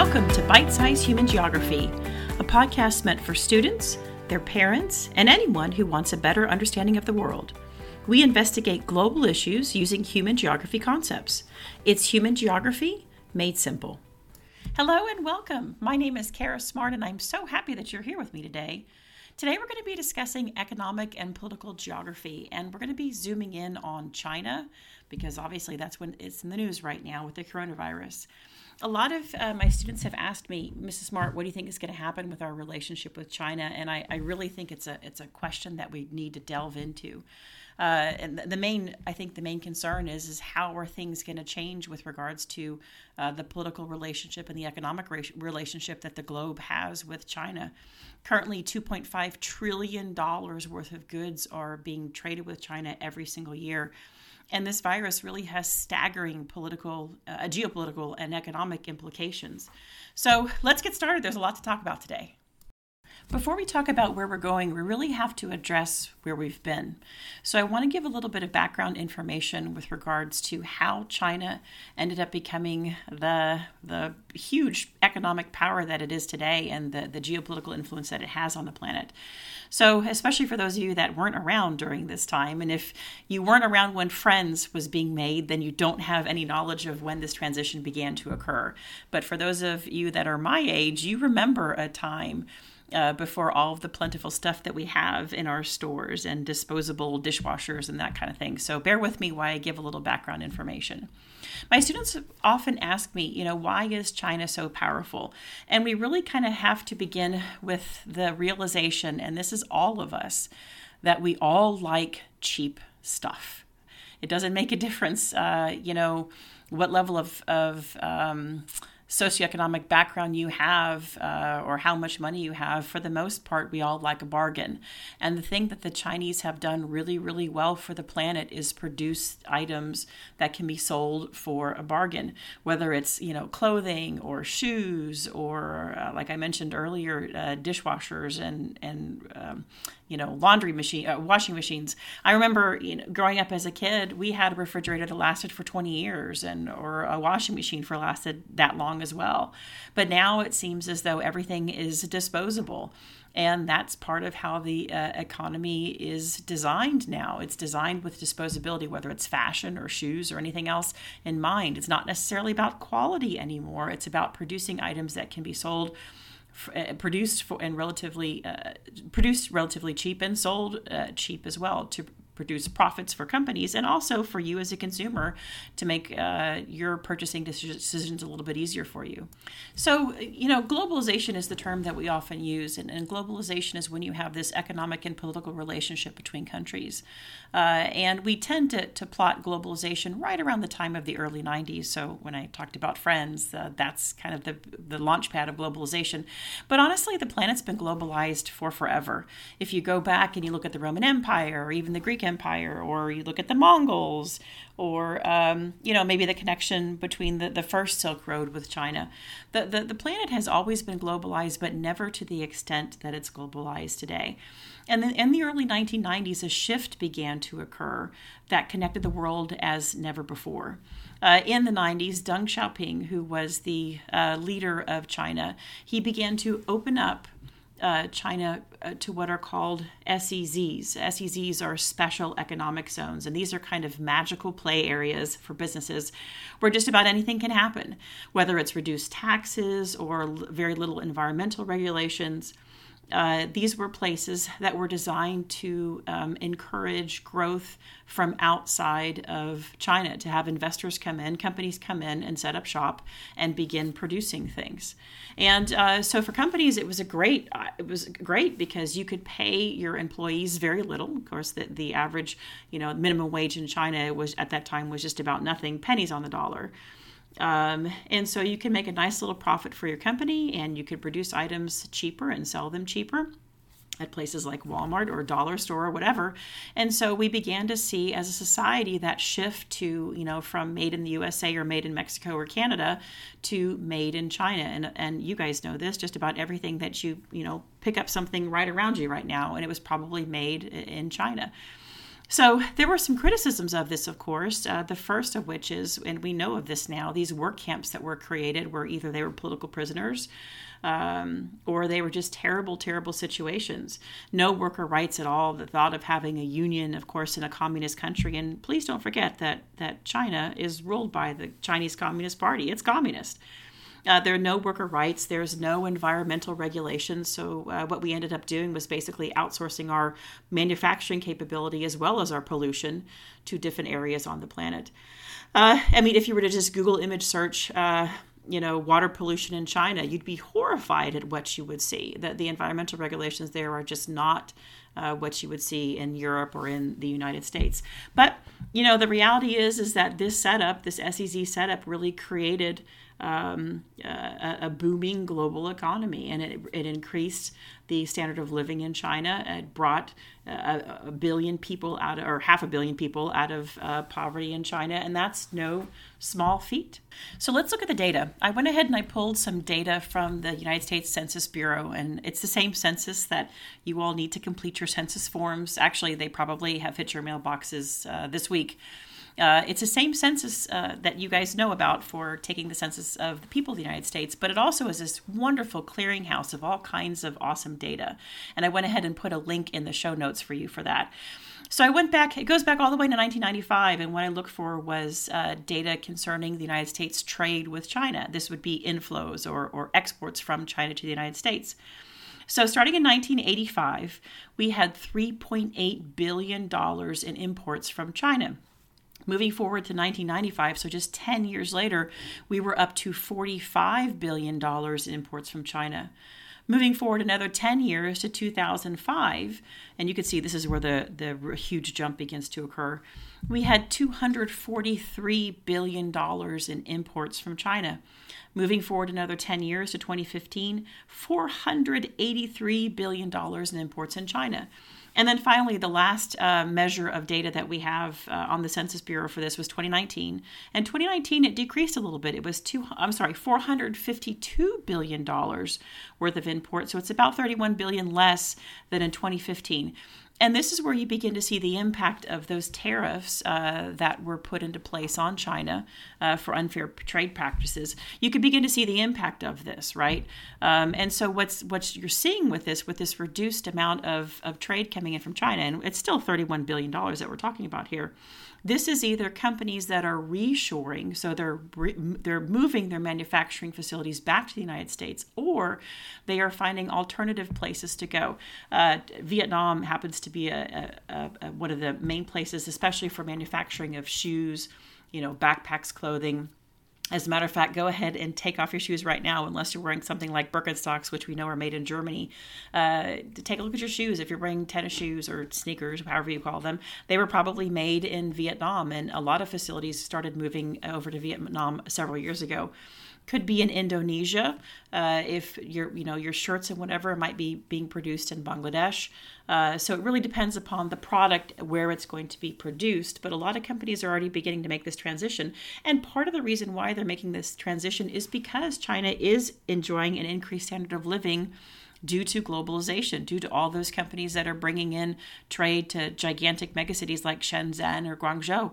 Welcome to Byte-Sized Human Geography, a podcast meant for students, their parents, and anyone who wants a better understanding of the world. We investigate global issues using human geography concepts. It's human geography made simple. Hello and welcome. My name is Kara Smart, and I'm so happy that you're here with me today. Today, we're going to be discussing economic and political geography, and we're going to be zooming in on China because obviously that's when it's in the news right now with the coronavirus a lot of uh, my students have asked me, Mrs. Smart, what do you think is going to happen with our relationship with China? And I, I really think it's a it's a question that we need to delve into. Uh, and the main, I think, the main concern is is how are things going to change with regards to uh, the political relationship and the economic ra- relationship that the globe has with China. Currently, 2.5 trillion dollars worth of goods are being traded with China every single year. And this virus really has staggering political, uh, geopolitical, and economic implications. So let's get started. There's a lot to talk about today. Before we talk about where we're going, we really have to address where we've been. So, I want to give a little bit of background information with regards to how China ended up becoming the, the huge economic power that it is today and the, the geopolitical influence that it has on the planet. So, especially for those of you that weren't around during this time, and if you weren't around when Friends was being made, then you don't have any knowledge of when this transition began to occur. But for those of you that are my age, you remember a time uh, before all of the plentiful stuff that we have in our stores and disposable dishwashers and that kind of thing. So bear with me while I give a little background information. My students often ask me, you know, why is China so powerful? And we really kind of have to begin with the realization, and this is all of us, that we all like cheap stuff. It doesn't make a difference, uh, you know, what level of, of um, socioeconomic background you have uh, or how much money you have, for the most part, we all like a bargain. And the thing that the Chinese have done really, really well for the planet is produce items that can be sold for a bargain, whether it's you know clothing or shoes or uh, like I mentioned earlier, uh, dishwashers and and um, you know laundry machine uh, washing machines. I remember you know, growing up as a kid we had a refrigerator that lasted for 20 years and or a washing machine for lasted that long as well. But now it seems as though everything is disposable and that's part of how the uh, economy is designed now. It's designed with disposability whether it's fashion or shoes or anything else in mind. It's not necessarily about quality anymore. It's about producing items that can be sold produced for and relatively uh, produced relatively cheap and sold uh, cheap as well to produce profits for companies and also for you as a consumer to make uh, your purchasing decisions a little bit easier for you. So, you know, globalization is the term that we often use, and, and globalization is when you have this economic and political relationship between countries. Uh, and we tend to, to plot globalization right around the time of the early 90s. So, when I talked about Friends, uh, that's kind of the, the launch pad of globalization. But honestly, the planet's been globalized for forever. If you go back and you look at the Roman Empire or even the Greek Empire, or you look at the Mongols, or um, you know maybe the connection between the, the first Silk Road with China. The, the the planet has always been globalized, but never to the extent that it's globalized today. And then in the early 1990s, a shift began to occur that connected the world as never before. Uh, in the 90s, Deng Xiaoping, who was the uh, leader of China, he began to open up uh, China uh, to what are called SEZs. SEZs are special economic zones, and these are kind of magical play areas for businesses where just about anything can happen, whether it's reduced taxes or very little environmental regulations uh, these were places that were designed to um, encourage growth from outside of China, to have investors come in, companies come in and set up shop and begin producing things. And uh, so for companies, it was a great, uh, it was great because you could pay your employees very little. Of course, the, the average, you know, minimum wage in China was at that time was just about nothing, pennies on the dollar. Um, and so you can make a nice little profit for your company and you could produce items cheaper and sell them cheaper at places like Walmart or Dollar Store or whatever. And so we began to see as a society that shift to, you know, from made in the USA or made in Mexico or Canada to made in China. And and you guys know this, just about everything that you, you know, pick up something right around you right now and it was probably made in China. So there were some criticisms of this, of course. Uh, the first of which is, and we know of this now, these work camps that were created were either they were political prisoners um, or they were just terrible, terrible situations. No worker rights at all. The thought of having a union, of course, in a communist country. And please don't forget that that China is ruled by the Chinese Communist Party. It's communist. Uh, there are no worker rights. There's no environmental regulations. So, uh, what we ended up doing was basically outsourcing our manufacturing capability as well as our pollution to different areas on the planet. Uh, I mean, if you were to just Google image search, uh, you know, water pollution in China, you'd be horrified at what you would see. That the environmental regulations there are just not uh, what you would see in Europe or in the United States. But you know, the reality is is that this setup, this SEZ setup, really created um, a, a, booming global economy, and it, it increased the standard of living in China. It brought a, a billion people out, of, or half a billion people out of uh, poverty in China, and that's no small feat. So let's look at the data. I went ahead and I pulled some data from the United States Census Bureau, and it's the same census that you all need to complete your census forms. Actually, they probably have hit your mailboxes uh, this week. Uh, it's the same census uh, that you guys know about for taking the census of the people of the United States, but it also is this wonderful clearinghouse of all kinds of awesome data. And I went ahead and put a link in the show notes for you for that. So I went back, it goes back all the way to 1995, and what I looked for was uh, data concerning the United States trade with China. This would be inflows or, or exports from China to the United States. So, starting in 1985, we had $3.8 billion in imports from China. Moving forward to 1995, so just 10 years later, we were up to $45 billion in imports from China. Moving forward another 10 years to 2005, and you can see this is where the, the huge jump begins to occur, we had $243 billion in imports from China. Moving forward another 10 years to 2015, $483 billion in imports in China. And then finally, the last uh, measure of data that we have uh, on the Census Bureau for this was 2019. And 2019, it decreased a little bit. It was two, I'm sorry, 452 billion dollars worth of imports. So it's about 31 billion less than in 2015 and this is where you begin to see the impact of those tariffs uh, that were put into place on China uh, for unfair trade practices. You can begin to see the impact of this, right? Um, and so what's what you're seeing with this, with this reduced amount of, of trade coming in from China, and it's still 31 billion dollars that we're talking about here. This is either companies that are reshoring, so they're they're moving their manufacturing facilities back to the United States, or they are finding alternative places to go. Uh, Vietnam happens to be a, a, a, one of the main places, especially for manufacturing of shoes, you know, backpacks, clothing as a matter of fact, go ahead and take off your shoes right now, unless you're wearing something like Birkenstocks, which we know are made in Germany. Uh, take a look at your shoes. If you're wearing tennis shoes or sneakers, however you call them, they were probably made in Vietnam, and a lot of facilities started moving over to Vietnam several years ago could be in Indonesia. Uh, if your you know your shirts and whatever might be being produced in Bangladesh. Uh, so it really depends upon the product where it's going to be produced. But a lot of companies are already beginning to make this transition, and part of the reason why they're making this transition is because China is enjoying an increased standard of living due to globalization, due to all those companies that are bringing in trade to gigantic megacities like Shenzhen or Guangzhou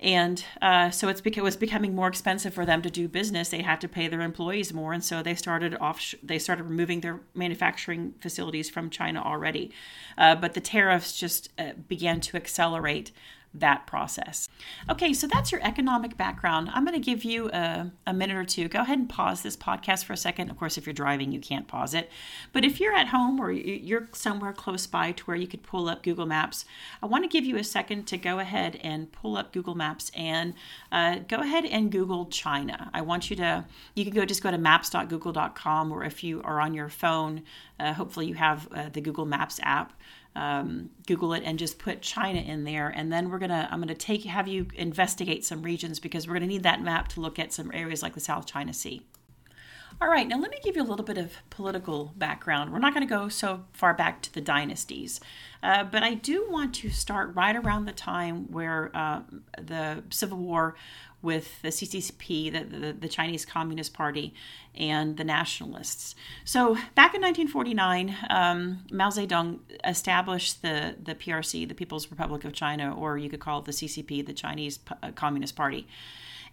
and uh, so it's because it was becoming more expensive for them to do business. They had to pay their employees more, and so they started off. They started removing their manufacturing facilities from China already, uh, but the tariffs just uh, began to accelerate that process. Okay, so that's your economic background. I'm going to give you a, a, minute or two. Go ahead and pause this podcast for a second. Of course, if you're driving, you can't pause it. But if you're at home or you're somewhere close by to where you could pull up Google Maps, I want to give you a second to go ahead and pull up Google Maps and uh, go ahead and Google China. I want you to, you can go just go to maps.google.com or if you are on your phone, uh, hopefully you have uh, the Google Maps app um, Google it and just put China in there. And then we're gonna I'm gonna take have you investigate some regions because we're gonna need that map to look at some areas like the South China Sea. All right, now let me give you a little bit of political background. We're not going to go so far back to the dynasties. Uh, but I do want to start right around the time where uh, the Civil War with the CCP, the, the, the, Chinese Communist Party, and the nationalists. So back in 1949, um, Mao Zedong established the, the PRC, the People's Republic of China, or you could call it the CCP, the Chinese uh, Communist Party.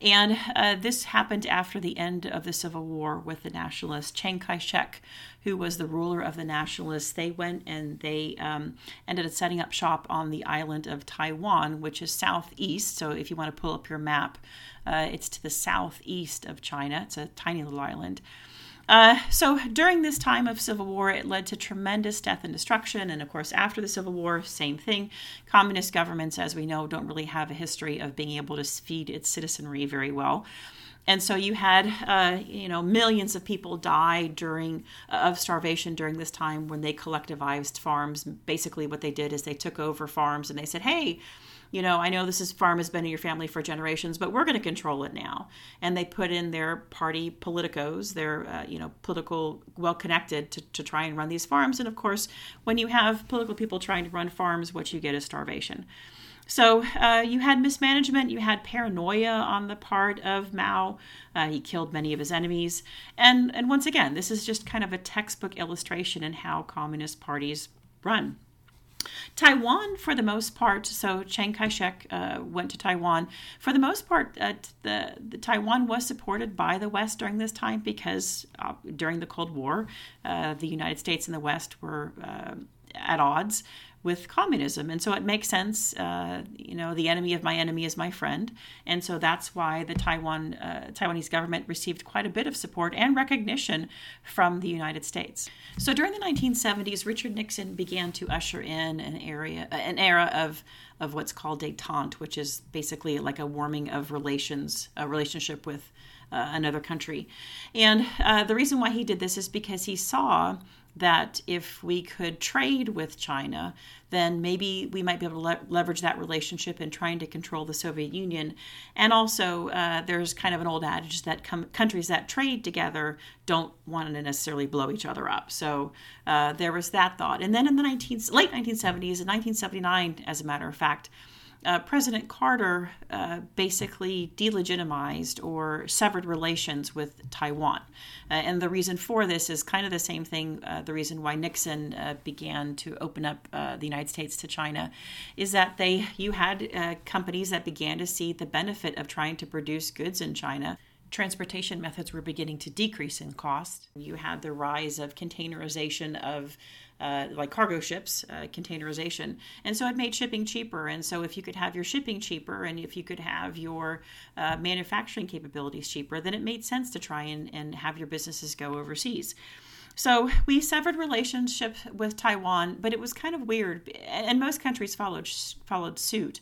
And uh, this happened after the end of the Civil War with the nationalists. Chiang Kai shek, who was the ruler of the nationalists, they went and they um, ended up setting up shop on the island of Taiwan, which is southeast. So if you want to pull up your map, uh, it's to the southeast of China. It's a tiny little island. Uh, so during this time of civil war, it led to tremendous death and destruction. And of course, after the civil war, same thing. Communist governments, as we know, don't really have a history of being able to feed its citizenry very well. And so you had, uh, you know, millions of people die during uh, of starvation during this time when they collectivized farms. Basically, what they did is they took over farms and they said, "Hey, you know, I know this is farm has been in your family for generations, but we're going to control it now. And they put in their party politicos, their, uh, you know, political, well connected to, to try and run these farms. And of course, when you have political people trying to run farms, what you get is starvation. So uh, you had mismanagement, you had paranoia on the part of Mao. Uh, he killed many of his enemies, and and once again, this is just kind of a textbook illustration in how communist parties run. Taiwan, for the most part, so Chiang Kai shek uh, went to Taiwan. For the most part, uh, the, the, Taiwan was supported by the West during this time because uh, during the Cold War, uh, the United States and the West were uh, at odds with communism. And so it makes sense, uh, you know, the enemy of my enemy is my friend. And so that's why the Taiwan uh, Taiwanese government received quite a bit of support and recognition from the United States. So during the 1970s, Richard Nixon began to usher in an area, uh, an era of of what's called détente, which is basically like a warming of relations, a relationship with uh, another country. And uh, the reason why he did this is because he saw that if we could trade with China, then maybe we might be able to le- leverage that relationship in trying to control the Soviet Union. And also, uh, there's kind of an old adage that com- countries that trade together don't want to necessarily blow each other up. So uh, there was that thought. And then in the 19, late 1970s, in 1979, as a matter of fact, uh, President Carter uh, basically delegitimized or severed relations with Taiwan. Uh, and the reason for this is kind of the same thing, uh, the reason why Nixon uh, began to open up uh, the United States to China is that they you had companies that began to see the benefit of trying to produce goods in China transportation methods were beginning to decrease in cost. You had the rise of containerization of uh, like cargo ships, uh, containerization. And so it made shipping cheaper. And so if you could have your shipping cheaper and if you could have your uh, manufacturing capabilities cheaper, then it made sense to try and, and have your businesses go overseas. So we severed relationship with Taiwan, but it was kind of weird, and most countries followed followed suit.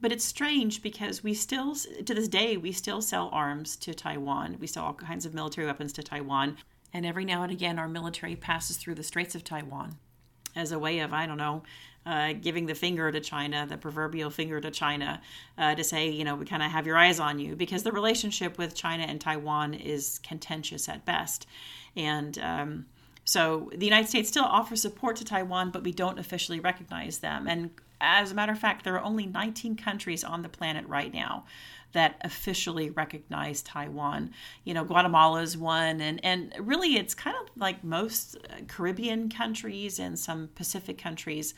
But it's strange because we still, to this day, we still sell arms to Taiwan. We sell all kinds of military weapons to Taiwan and every now and again our military passes through the Straits of Taiwan as a way of, I don't know, uh, giving the finger to China, the proverbial finger to China, uh, to say, you know, we kind of have your eyes on you, because the relationship with China and Taiwan is contentious at best. And um, so the United States still offers support to Taiwan, but we don't officially recognize them. And as a matter of fact, there are only 19 countries on the planet right now that officially recognize Taiwan. You know, Guatemala is one, and and really, it's kind of like most Caribbean countries and some Pacific countries.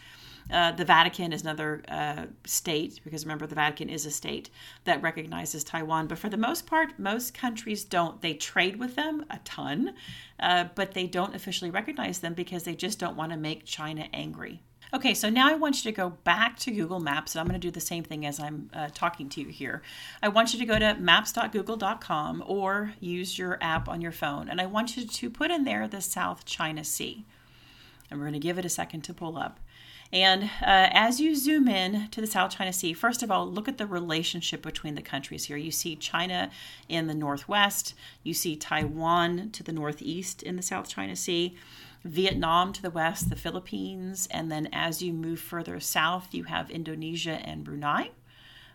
Uh, the Vatican is another uh, state because remember the Vatican is a state that recognizes Taiwan. But for the most part, most countries don't. They trade with them a ton, uh, but they don't officially recognize them because they just don't want to make China angry. Okay, so now I want you to go back to Google Maps, and I'm going to do the same thing as I'm uh, talking to you here. I want you to go to maps.google.com or use your app on your phone, and I want you to put in there the South China Sea. And we're going to give it a second to pull up. And uh, as you zoom in to the South China Sea, first of all, look at the relationship between the countries here. You see China in the northwest, you see Taiwan to the northeast in the South China Sea. Vietnam to the west, the Philippines, and then as you move further south, you have Indonesia and Brunei.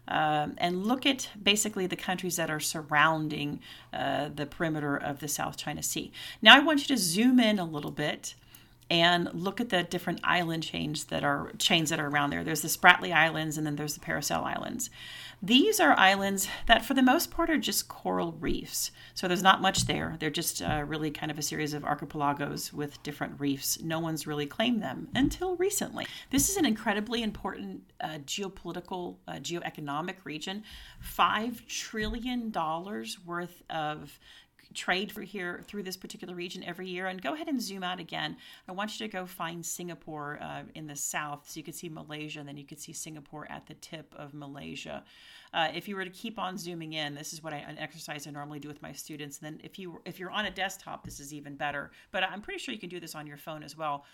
Um, and look at basically the countries that are surrounding uh, the perimeter of the South China Sea. Now, I want you to zoom in a little bit and look at the different island chains that are chains that are around there. There's the Spratly Islands and then there's the Paracel Islands. These are islands that, for the most part, are just coral reefs. So there's not much there. They're just uh, really kind of a series of archipelagos with different reefs. No one's really claimed them until recently. This is an incredibly important uh, geopolitical, uh, geoeconomic region. Five trillion dollars worth of trade for here through this particular region every year. And go ahead and zoom out again. I want you to go find Singapore uh, in the south, so you could see Malaysia, and then you could see Singapore at the tip of Malaysia. Uh, if you were to keep on zooming in, this is what I, an exercise I normally do with my students. And then if you if you're on a desktop, this is even better. But I'm pretty sure you can do this on your phone as well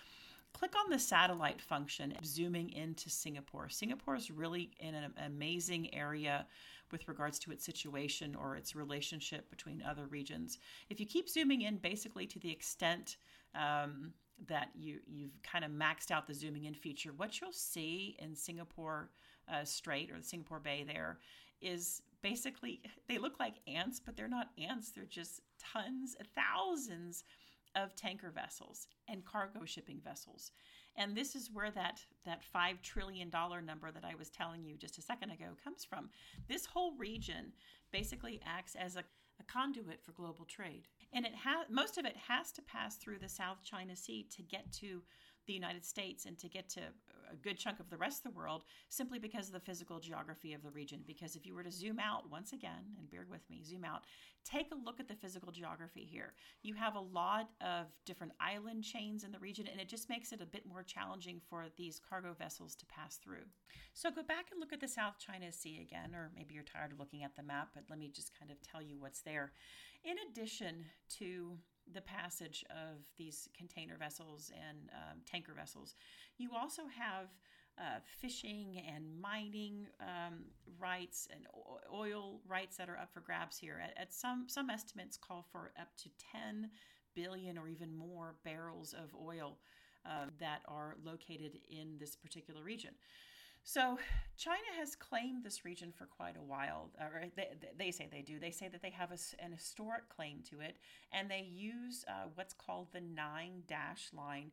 click on the satellite function, zooming into Singapore. Singapore is really in an amazing area with regards to its situation or its relationship between other regions. If you keep zooming in basically to the extent um, that you, you've kind of maxed out the zooming in feature, what you'll see in Singapore uh, Strait or the Singapore Bay there is basically they look like ants, but they're not ants. They're just tons, thousands of tanker vessels and cargo shipping vessels. And this is where that, that $5 trillion number that I was telling you just a second ago comes from. This whole region basically acts as a, a conduit for global trade. And it ha- most of it has to pass through the South China Sea to get to the United States and to get to a good chunk of the rest of the world simply because of the physical geography of the region. Because if you were to zoom out once again, and bear with me, zoom out, take a look at the physical geography here. You have a lot of different island chains in the region, and it just makes it a bit more challenging for these cargo vessels to pass through. So go back and look at the South China Sea again, or maybe you're tired of looking at the map, but let me just kind of tell you what's there. In addition to the passage of these container vessels and um, tanker vessels. You also have uh, fishing and mining um, rights and oil rights that are up for grabs here. At, at, some some estimates call for up to 10 billion or even more barrels of oil uh, that are located in this particular region. So, China has claimed this region for quite a while, or they, they say they do. They say that they have a, an historic claim to it, and they use uh, what's called the Nine Dash Line,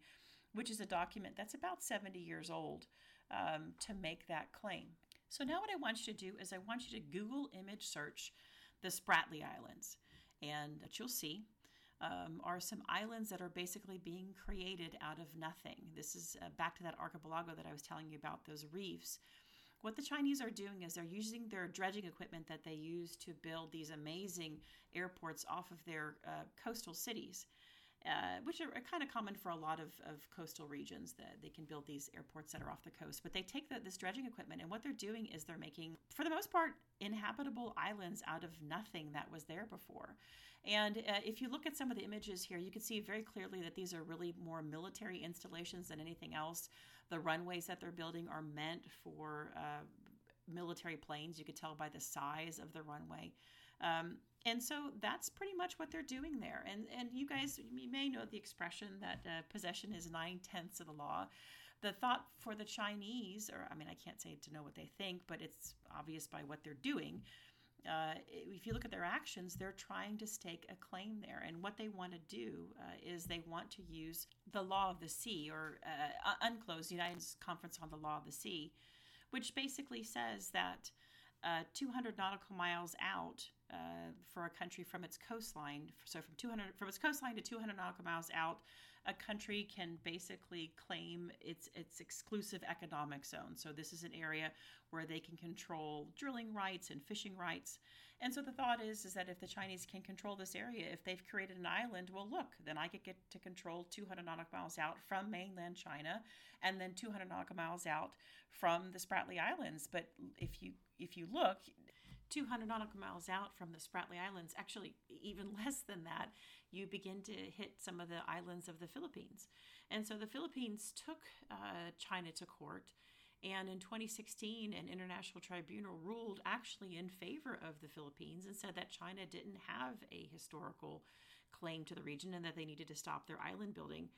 which is a document that's about 70 years old, um, to make that claim. So, now what I want you to do is I want you to Google image search the Spratly Islands, and what you'll see um, are some islands that are basically being created out of nothing. This is uh, back to that archipelago that I was telling you about, those reefs. What the Chinese are doing is they're using their dredging equipment that they use to build these amazing airports off of their uh, coastal cities. Uh, which are, kind of common for a lot of, of coastal regions that they can build these airports that are off the coast but they take the, this dredging equipment and what they're doing is they're making for the most part inhabitable islands out of nothing that was there before and uh, if you look at some of the images here, you can see very clearly that these are really more military installations than anything else. The runways that they're building are meant for uh, military planes. You could tell by the size of the runway. Um, and so that's pretty much what they're doing there. And and you guys, you may know the expression that uh, possession is nine tenths of the law. The thought for the Chinese, or I mean, I can't say to know what they think, but it's obvious by what they're doing uh, if you look at their actions, they're trying to stake a claim there. And what they want to do uh, is they want to use the law of the sea or uh, UNCLOS, the United Conference on the Law of the Sea, which basically says that uh, 200 nautical miles out uh, for a country from its coastline, so from 200 from its coastline to 200 nautical miles out, a country can basically claim its its exclusive economic zone. So this is an area where they can control drilling rights and fishing rights. And so the thought is is that if the Chinese can control this area, if they've created an island, well look, then I could get to control 200 nautical miles out from mainland China and then 200 nautical miles out from the Spratly Islands. But if you if you look, 200 nautical miles out from the Spratly Islands, actually even less than that, you begin to hit some of the islands of the Philippines. And so the Philippines took uh, China to court. And in 2016, an international tribunal ruled actually in favor of the Philippines and said that China didn't have a historical claim to the region and that they needed to stop their island building.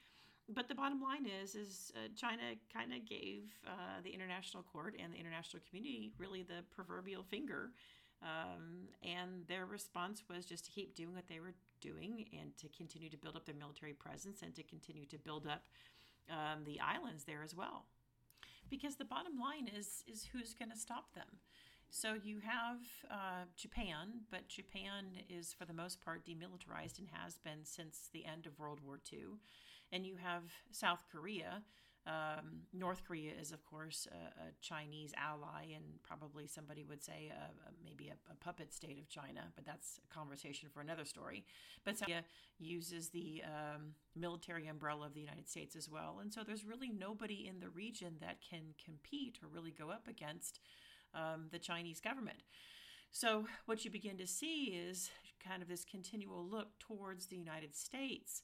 But the bottom line is, is uh, China kind of gave uh, the international court and the international community really the proverbial finger um, and their response was just to keep doing what they were doing and to continue to build up their military presence and to continue to build up um, the islands there as well. Because the bottom line is is who's going to stop them. So you have uh, Japan, but Japan is for the most part demilitarized and has been since the end of World War II. And you have South Korea. Um, North Korea is, of course, a, a, Chinese ally, and probably somebody would say a, a, maybe a, puppet state of China, but that's a conversation for another story. But South Korea uses the um, military umbrella of the United States as well. And so there's really nobody in the region that can compete or really go up against um, the Chinese government. So, what you begin to see is kind of this continual look towards the United States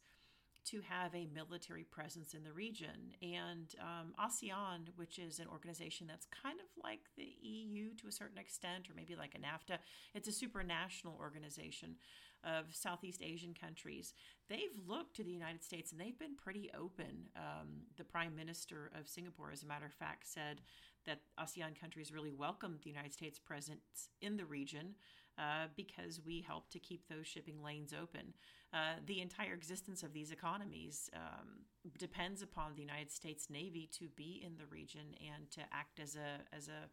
to have a military presence in the region. And um, ASEAN, which is an organization that's kind of like the EU to a certain extent, or maybe like a NAFTA, it's a supranational organization of Southeast Asian countries. They've looked to the United States and they've been pretty open. Um, the Prime Minister of Singapore, as a matter of fact, said that ASEAN countries really welcomed the United States presence in the region uh, because we help to keep those shipping lanes open. Uh, the entire existence of these economies um, depends upon the United States Navy to be in the region and to act as a as a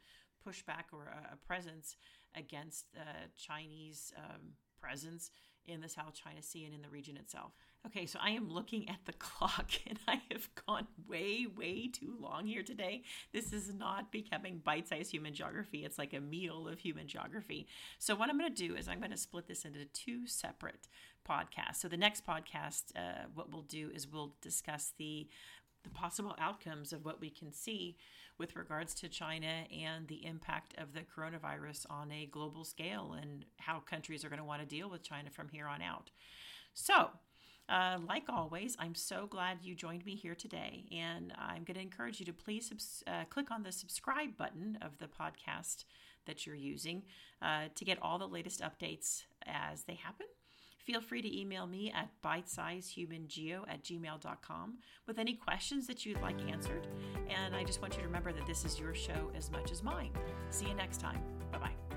pushback or a, a presence against uh, Chinese. Um, presence in the South China Sea and in the region itself. Okay, so I am looking at the clock and I have gone way, way too long here today. This is not becoming bite sized human geography, it's like a meal of human geography. So, what I'm going to do is I'm going to split this into two separate podcasts. So, the next podcast, uh, what we'll do is we'll discuss the the possible outcomes of what we can see with regards to China and the impact of the coronavirus on a global scale and how countries are going to want to deal with China from here on out. So, uh, like always, I'm so glad you joined me here today, and I'm going to encourage you to please uh, click on the subscribe button of the podcast that you're using uh, to get all the latest updates as they happen. Feel free to email me at bytesizedhumangeo at gmail.com with any questions that you'd like answered. And I just want you to remember that this is your show as much as mine. See you next time. Bye bye.